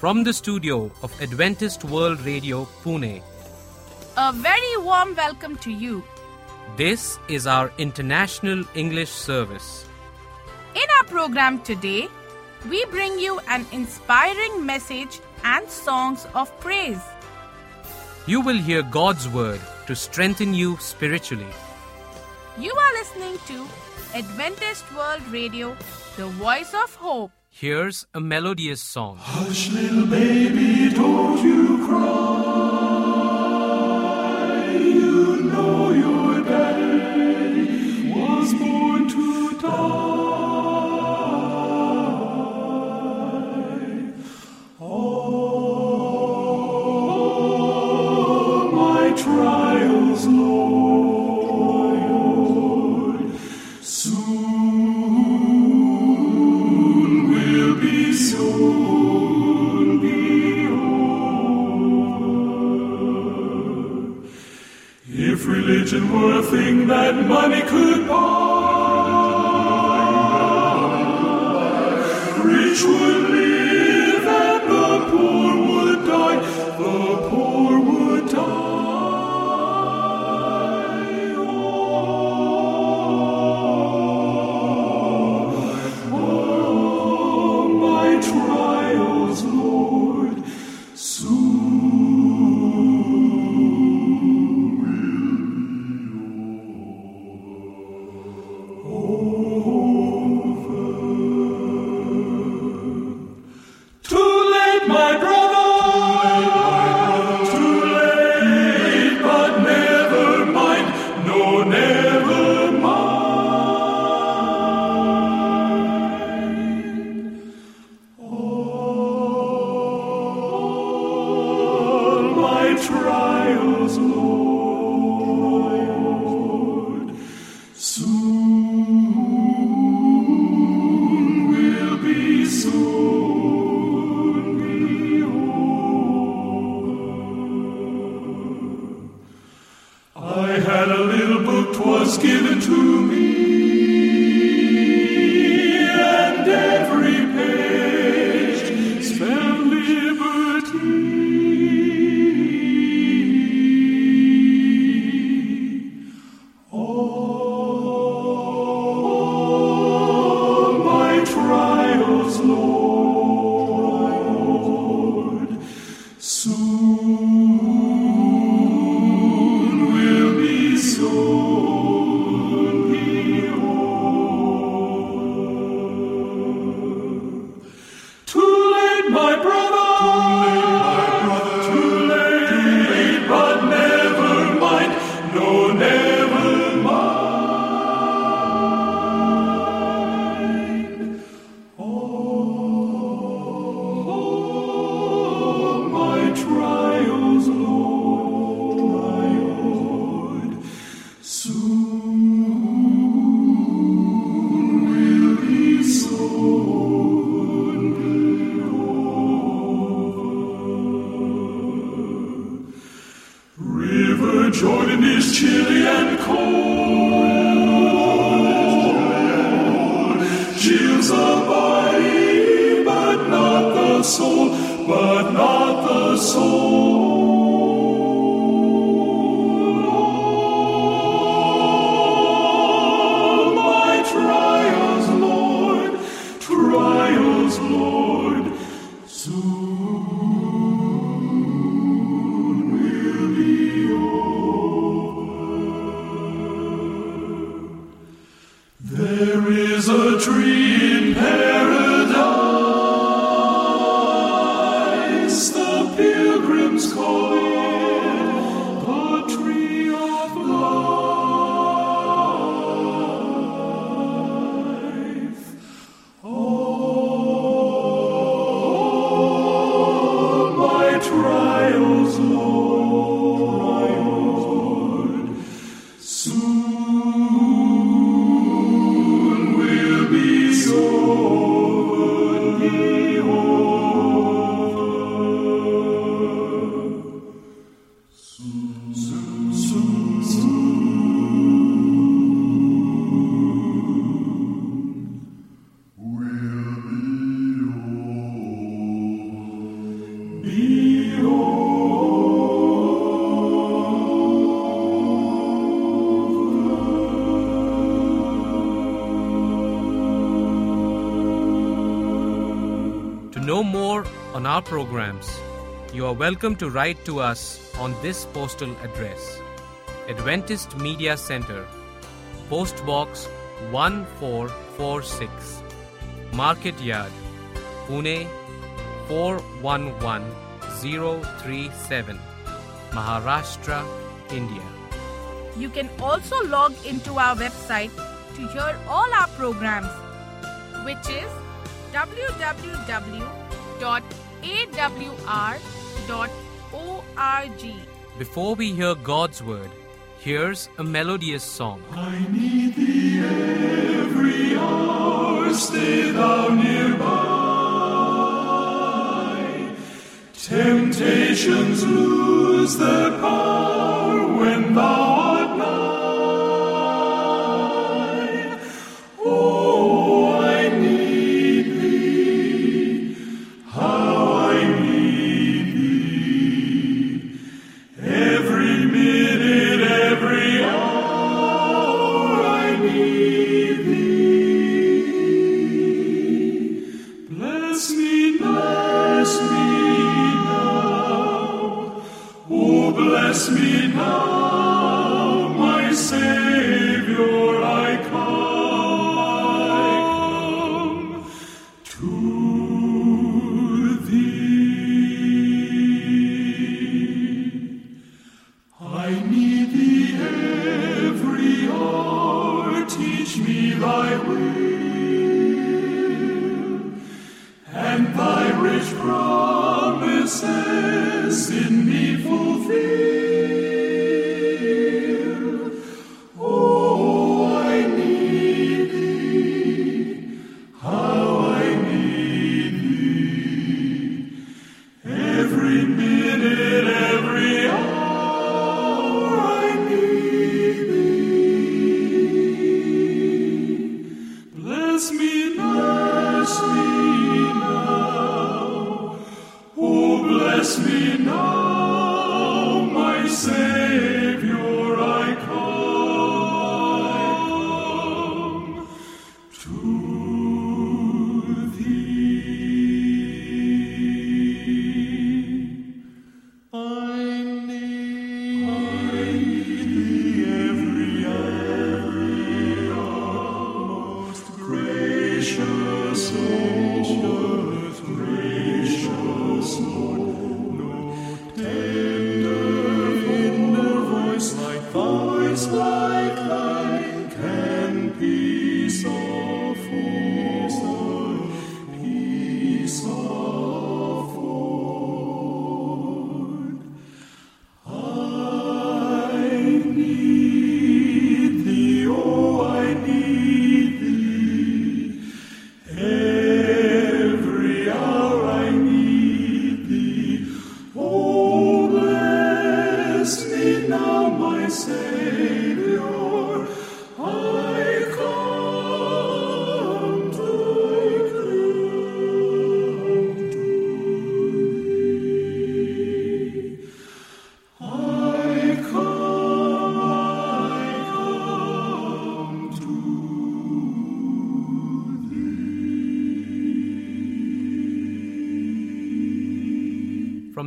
from the studio of Adventist World Radio Pune. A very warm welcome to you. This is our International English Service. In our program today, we bring you an inspiring message and songs of praise. You will hear God's Word to strengthen you spiritually. You are listening to Adventist World Radio, the voice of hope. Here's a melodious song. Hush, little baby, don't you cry. but not the soul. Deus, Lord. Our programs, you are welcome to write to us on this postal address Adventist Media Center, Post Box 1446, Market Yard, Pune 411037, Maharashtra, India. You can also log into our website to hear all our programs, which is www.awr.org. Before we hear God's Word, here's a melodious song. I need thee every hour, stay thou nearby. Temptations lose their power when thou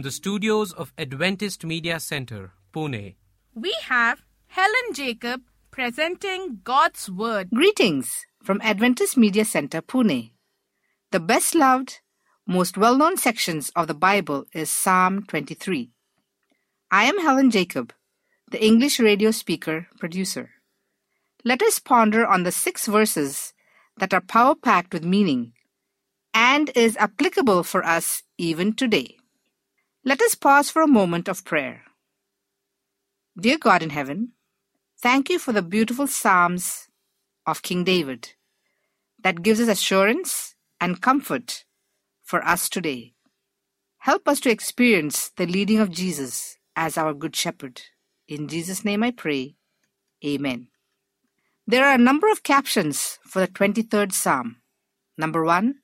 From the studios of Adventist Media Center, Pune, We have Helen Jacob presenting God's Word. Greetings from Adventist Media Center, Pune. The best loved, most well known sections of the Bible is Psalm 23. I am Helen Jacob, the English radio speaker producer. Let us ponder on the six verses that are power packed with meaning and is applicable for us even today. Let us pause for a moment of prayer. Dear God in heaven, thank you for the beautiful Psalms of King David that gives us assurance and comfort for us today. Help us to experience the leading of Jesus as our Good Shepherd. In Jesus' name I pray. Amen. There are a number of captions for the 23rd Psalm. Number one,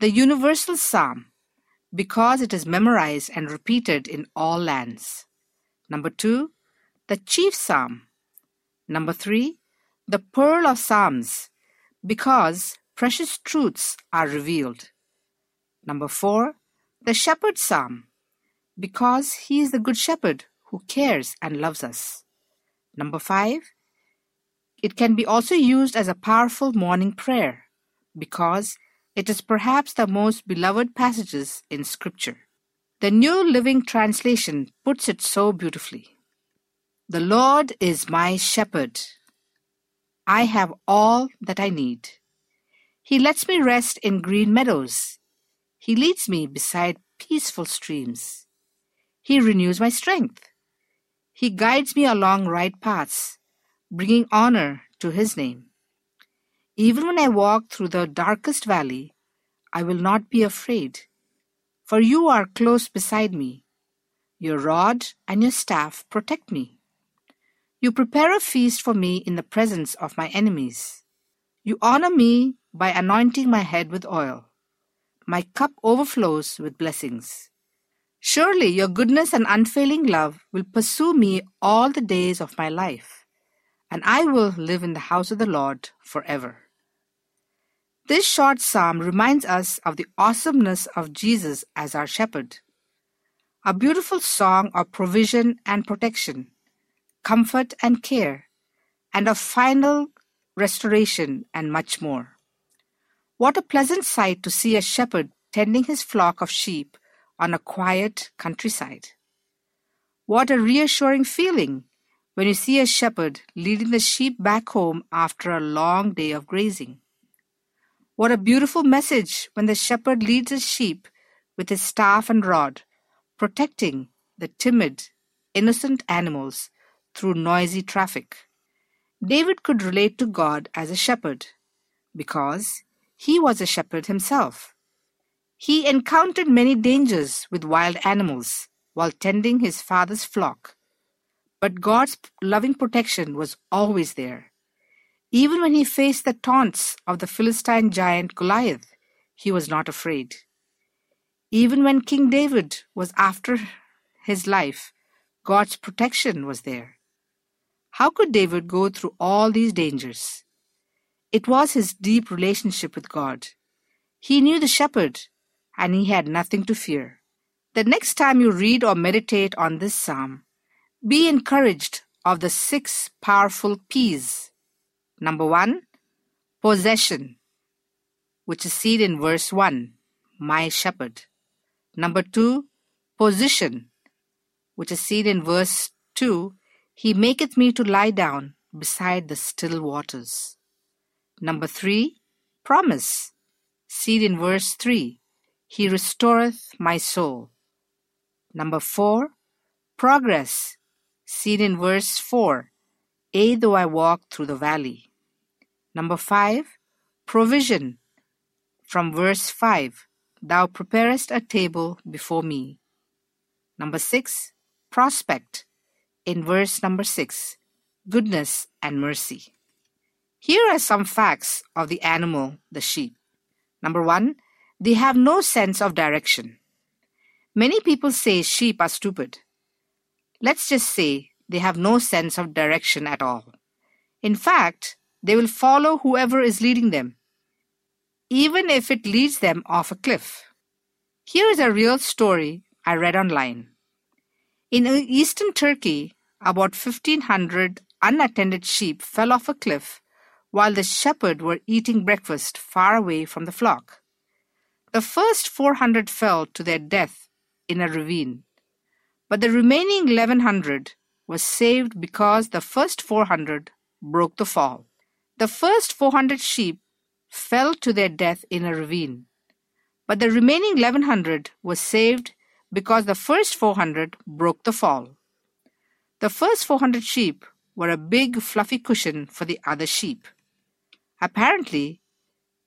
the Universal Psalm, because it is memorized and repeated in all lands. Number two, the chief psalm. Number three, the pearl of psalms, because precious truths are revealed. Number four, the shepherd psalm, because he is the good shepherd who cares and loves us. Number five, it can be also used as a powerful morning prayer, because it is perhaps the most beloved passages in Scripture. The New Living Translation puts it so beautifully. The Lord is my shepherd. I have all that I need. He lets me rest in green meadows. He leads me beside peaceful streams. He renews my strength. He guides me along right paths, bringing honor to His name. Even when I walk through the darkest valley, I will not be afraid, for you are close beside me. Your rod and your staff protect me. You prepare a feast for me in the presence of my enemies. You honor me by anointing my head with oil. My cup overflows with blessings. Surely your goodness and unfailing love will pursue me all the days of my life, and I will live in the house of the Lord forever. This short psalm reminds us of the awesomeness of Jesus as our shepherd. A beautiful song of provision and protection, comfort and care, and of final restoration and much more. What a pleasant sight to see a shepherd tending his flock of sheep on a quiet countryside. What a reassuring feeling when you see a shepherd leading the sheep back home after a long day of grazing. What a beautiful message when the shepherd leads his sheep with his staff and rod, protecting the timid, innocent animals through noisy traffic. David could relate to God as a shepherd because he was a shepherd himself. He encountered many dangers with wild animals while tending his father's flock. But God's loving protection was always there. Even when he faced the taunts of the Philistine giant Goliath, he was not afraid. Even when King David was after his life, God's protection was there. How could David go through all these dangers? It was his deep relationship with God. He knew the shepherd, and he had nothing to fear. The next time you read or meditate on this psalm, be encouraged of the six powerful P's. Number one, possession, which is seen in verse 1, my shepherd. Number two, position, which is seen in verse 2, he maketh me to lie down beside the still waters. Number three, promise. seen in verse 3. He restoreth my soul. Number four, progress. Seen in verse 4. Yea, though I walk through the valley. Number five, provision. From verse 5. Thou preparest a table before me. Number six, prospect in verse number 6 goodness and mercy. Here are some facts of the animal, the sheep. Number one, they have no sense of direction. Many people say sheep are stupid. Let's just say they have no sense of direction at all. In fact, they will follow whoever is leading them, even if it leads them off a cliff. Here is a real story I read online. In uh, eastern Turkey, about 1500 unattended sheep fell off a cliff while the shepherd were eating breakfast far away from the flock. The first 400 fell to their death in a ravine, but the remaining 1100 was saved because the first 400 broke the fall. The first 400 sheep fell to their death in a ravine, but the remaining 1100 were saved because the first 400 broke the fall. The first 400 sheep were a big fluffy cushion for the other sheep. Apparently,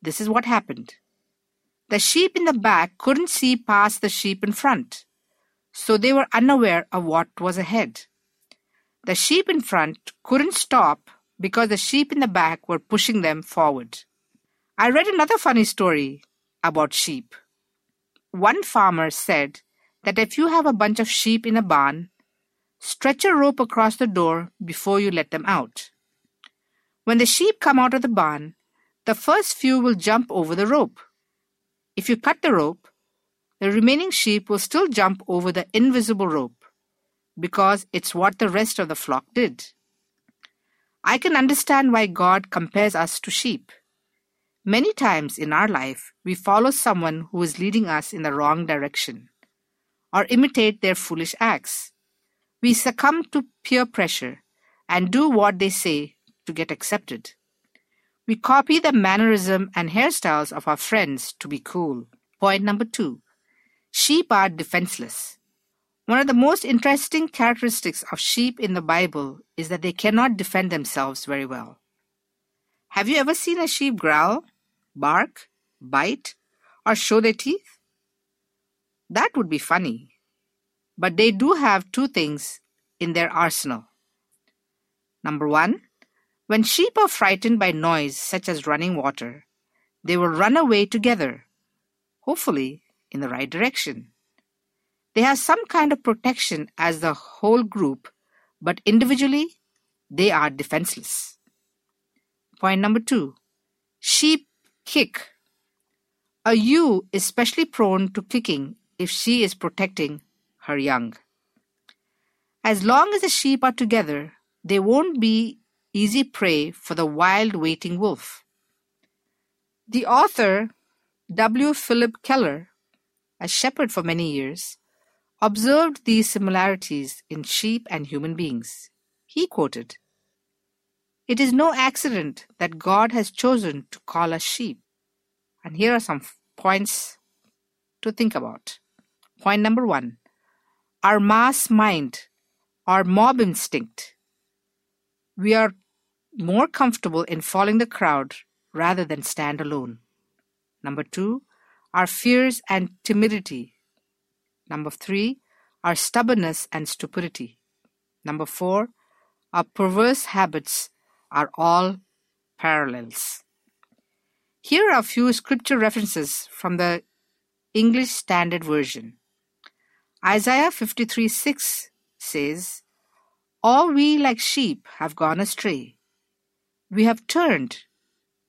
this is what happened. The sheep in the back couldn't see past the sheep in front, so they were unaware of what was ahead. The sheep in front couldn't stop because the sheep in the back were pushing them forward. I read another funny story about sheep. one farmer said that if you have a bunch of sheep in a barn, stretch a rope across the door before you let them out. When the sheep come out of the barn, the first few will jump over the rope. If you cut the rope, the remaining sheep will still jump over the invisible rope because it's what the rest of the flock did. I can understand why God compares us to sheep. Many times in our life, we follow someone who is leading us in the wrong direction or imitate their foolish acts. We succumb to peer pressure and do what they say to get accepted. We copy the mannerism and hairstyles of our friends to be cool. Point number two sheep are defenseless. One of the most interesting characteristics of sheep in the Bible is that they cannot defend themselves very well. Have you ever seen a sheep growl, bark, bite, or show their teeth? That would be funny. But they do have two things in their arsenal. Number one, when sheep are frightened by noise such as running water, they will run away together, hopefully in the right direction. They have some kind of protection as the whole group, but individually, they are defenseless. Point number two sheep kick. A ewe is especially prone to kicking if she is protecting her young. As long as the sheep are together, they won't be easy prey for the wild waiting wolf. The author, W. Philip Keller, a shepherd for many years, observed these similarities in sheep and human beings. He quoted, It is no accident that God has chosen to call us sheep. And here are some points to think about. Point number one our mass mind, our mob instinct. We are more comfortable in following the crowd rather than stand alone. Number two, our fears and timidity. Number three, our stubbornness and stupidity. Number four, our perverse habits are all parallels. Here are a few scripture references from the English Standard Version. Isaiah 53 6 says, All we like sheep have gone astray. We have turned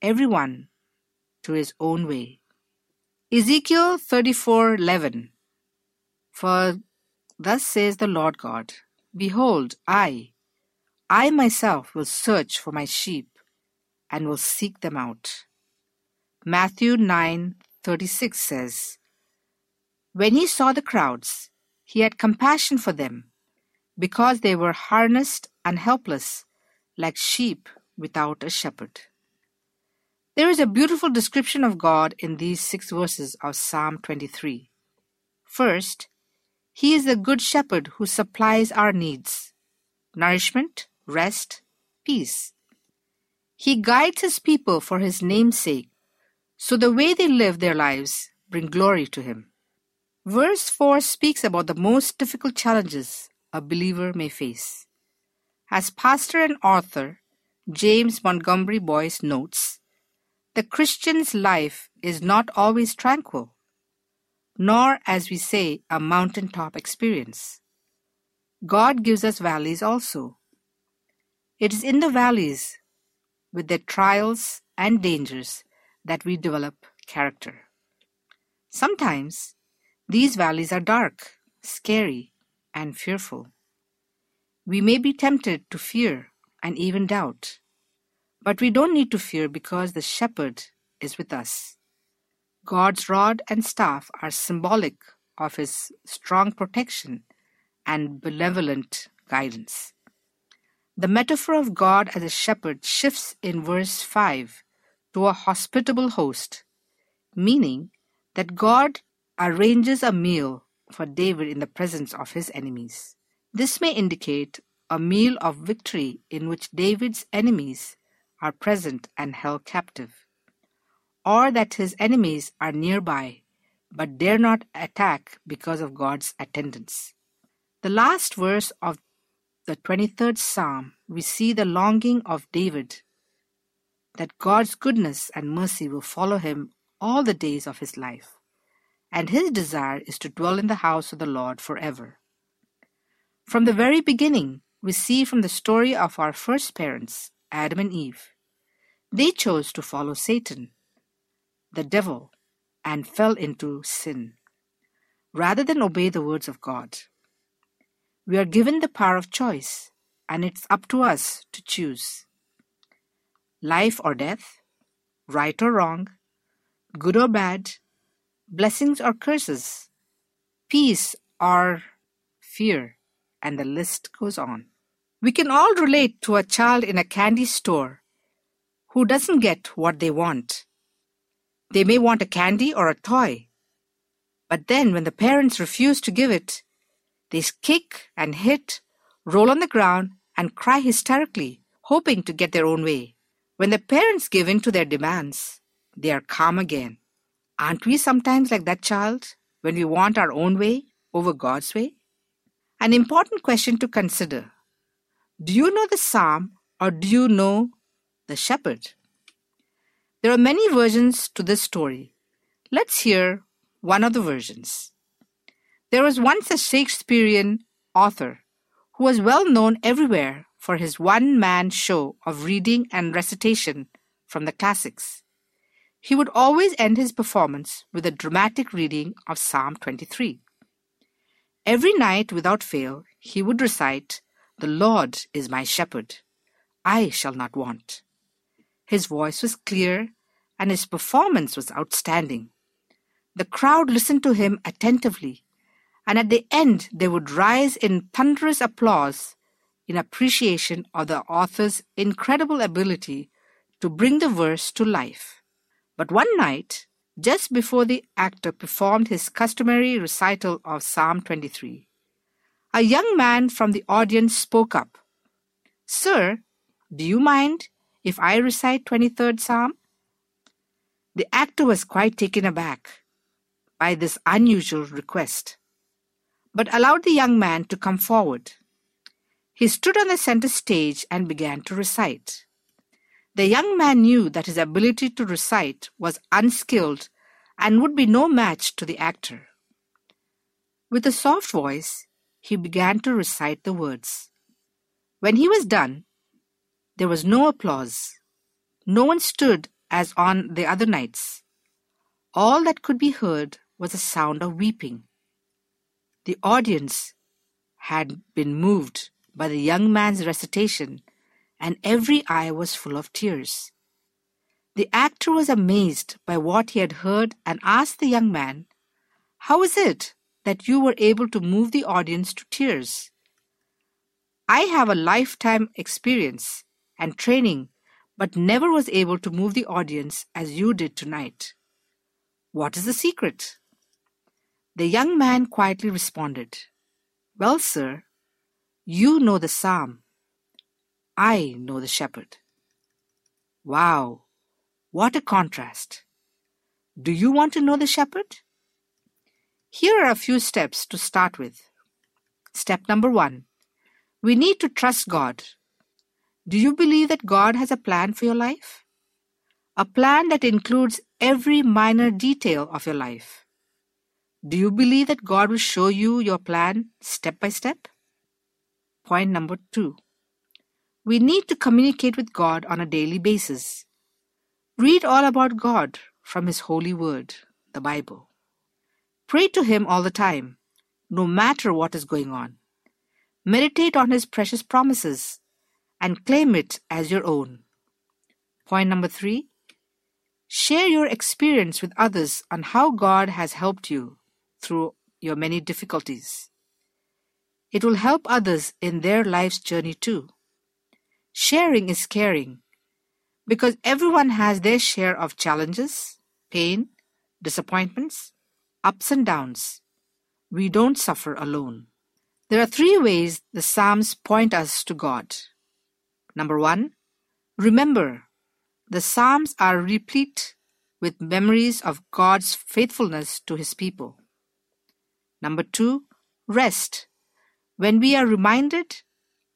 everyone to his own way. Ezekiel 34 11 For thus says the Lord God, Behold, I, I myself will search for my sheep and will seek them out. Matthew 9:36 says, When he saw the crowds, he had compassion for them, because they were harnessed and helpless, like sheep without a shepherd. There is a beautiful description of God in these six verses of Psalm 23. First, He is the good shepherd who supplies our needs nourishment, rest, peace. He guides His people for His name's sake, so the way they live their lives bring glory to Him. Verse 4 speaks about the most difficult challenges a believer may face. As pastor and author James Montgomery Boice notes, the Christian's life is not always tranquil, nor, as we say, a mountaintop experience. God gives us valleys also. It is in the valleys, with their trials and dangers, that we develop character. Sometimes these valleys are dark, scary, and fearful. We may be tempted to fear and even doubt, but we don't need to fear because the shepherd is with us. God's rod and staff are symbolic of his strong protection and benevolent guidance. The metaphor of God as a shepherd shifts in verse 5 to a hospitable host, meaning that God arranges a meal for David in the presence of his enemies. This may indicate a meal of victory in which David's enemies are present and held captive, or that his enemies are nearby but dare not attack because of God's attendance. The last verse of the 23rd Psalm, we see the longing of David that God's goodness and mercy will follow him all the days of his life and his desire is to dwell in the house of the Lord forever. From the very beginning, we see from the story of our first parents, Adam and Eve, they chose to follow Satan, the devil, and fell into sin, rather than obey the words of God. We are given the power of choice, and it's up to us to choose. Life or death, right or wrong, good or bad, blessings or curses, peace or fear, and the list goes on. We can all relate to a child in a candy store who doesn't get what they want. They may want a candy or a toy, but then when the parents refuse to give it, they kick and hit, roll on the ground, and cry hysterically, hoping to get their own way. When the parents give in to their demands, they are calm again. Aren't we sometimes like that child when we want our own way over God's way? An important question to consider Do you know the psalm or do you know the shepherd? There are many versions to this story. Let's hear one of the versions. There was once a Shakespearean author who was well known everywhere for his one man show of reading and recitation from the classics. He would always end his performance with a dramatic reading of Psalm 23. Every night, without fail, he would recite, The Lord is my shepherd. I shall not want. His voice was clear and his performance was outstanding. The crowd listened to him attentively, and at the end they would rise in thunderous applause in appreciation of the author's incredible ability to bring the verse to life. But one night, just before the actor performed his customary recital of Psalm 23, a young man from the audience spoke up. Sir, do you mind if I recite 23rd Psalm? The actor was quite taken aback by this unusual request, but allowed the young man to come forward. He stood on the center stage and began to recite. The young man knew that his ability to recite was unskilled and would be no match to the actor. With a soft voice, he began to recite the words. When he was done, there was no applause. No one stood as on the other nights. All that could be heard was a sound of weeping. The audience had been moved by the young man's recitation and every eye was full of tears. The actor was amazed by what he had heard and asked the young man, How is it that you were able to move the audience to tears? I have a lifetime experience and training, but never was able to move the audience as you did tonight. What is the secret? The young man quietly responded, Well, sir, you know the psalm I know the shepherd. Wow, what a contrast. Do you want to know the shepherd? Here are a few steps to start with. Step number one we need to trust God. Do you believe that God has a plan for your life? A plan that includes every minor detail of your life. Do you believe that God will show you your plan step by step? Point number two we need to communicate with God on a daily basis. Read all about God from His holy word, the Bible. Pray to Him all the time, no matter what is going on. Meditate on His precious promises and claim it as your own. Point number three share your experience with others on how God has helped you through your many difficulties. It will help others in their life's journey too. Sharing is caring because everyone has their share of challenges, pain, disappointments, ups and downs. We don't suffer alone. There are three ways the Psalms point us to God. Number one, remember, the Psalms are replete with memories of God's faithfulness to his people. Number two, rest. When we are reminded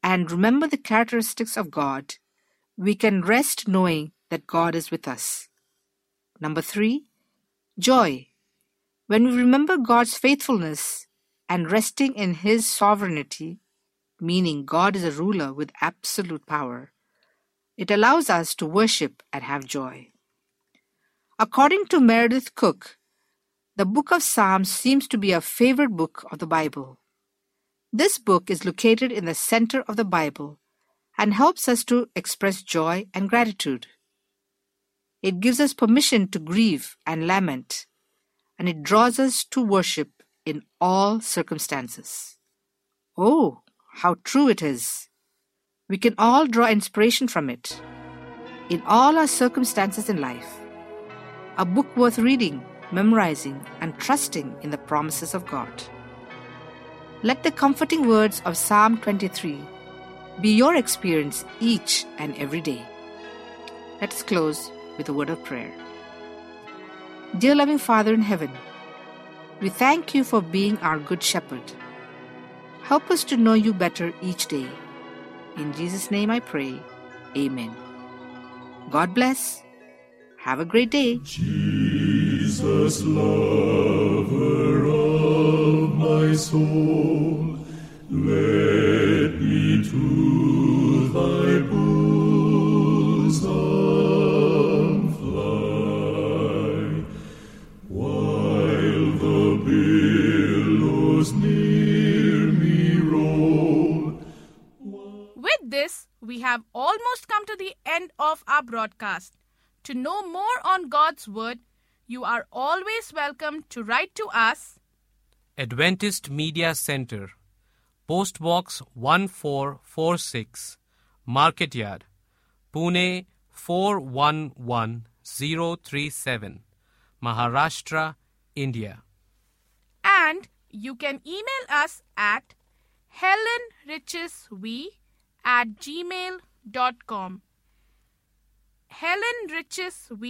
and remember the characteristics of God, we can rest knowing that God is with us. Number three, joy. When we remember God's faithfulness and resting in His sovereignty, meaning God is a ruler with absolute power, it allows us to worship and have joy. According to Meredith Cook, the book of Psalms seems to be a favorite book of the Bible. This book is located in the center of the Bible and helps us to express joy and gratitude. It gives us permission to grieve and lament, and it draws us to worship in all circumstances. Oh, how true it is! We can all draw inspiration from it. In all our circumstances in life, a book worth reading, memorizing, and trusting in the promises of God. Let the comforting words of Psalm 23 be your experience each and every day. Let us close with a word of prayer. Dear loving Father in heaven, we thank you for being our good shepherd. Help us to know you better each day. In Jesus' name I pray. Amen. God bless. Have a great day. Jesus, lover of my soul, let me to our broadcast. To know more on God's Word, you are always welcome to write to us. Adventist Media Center, Post Box 1446, Market Yard, Pune 411037, Maharashtra, India. And you can email us at helenrichesv at gmail.com. helenrichesv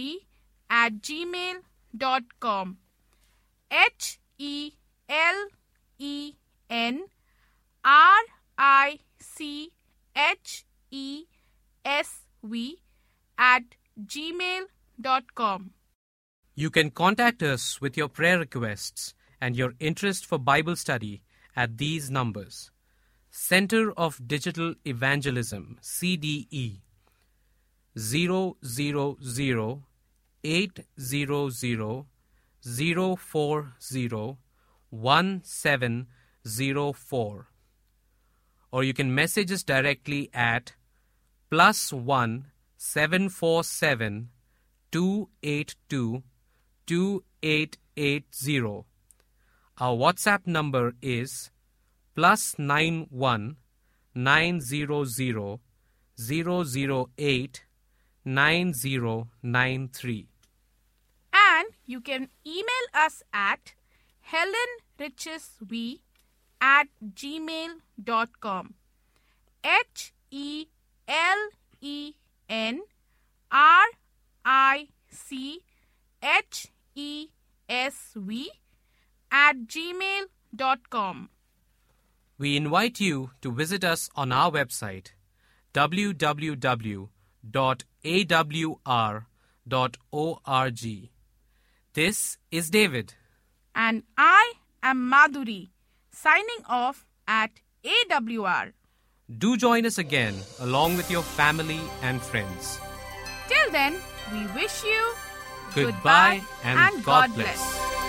at gmail.com. H E L E N R I C H E S V at gmail.com. You can contact us with your prayer requests and your interest for Bible study at these numbers Center of Digital Evangelism CDE 000 800 040 1704 or you can message us directly at plus one seven four seven two eight two two eight eight zero. Our WhatsApp number is plus nine one nine zero zero zero zero eight nine zero nine three. And you can email us at helenrichesv at gmail.com. H E L E N R I C H E S V at gmail.com. We invite you to visit us on our website www.awr.org. This is David. And I am Madhuri, signing off at AWR. Do join us again along with your family and friends. Till then, we wish you Goodbye and God bless.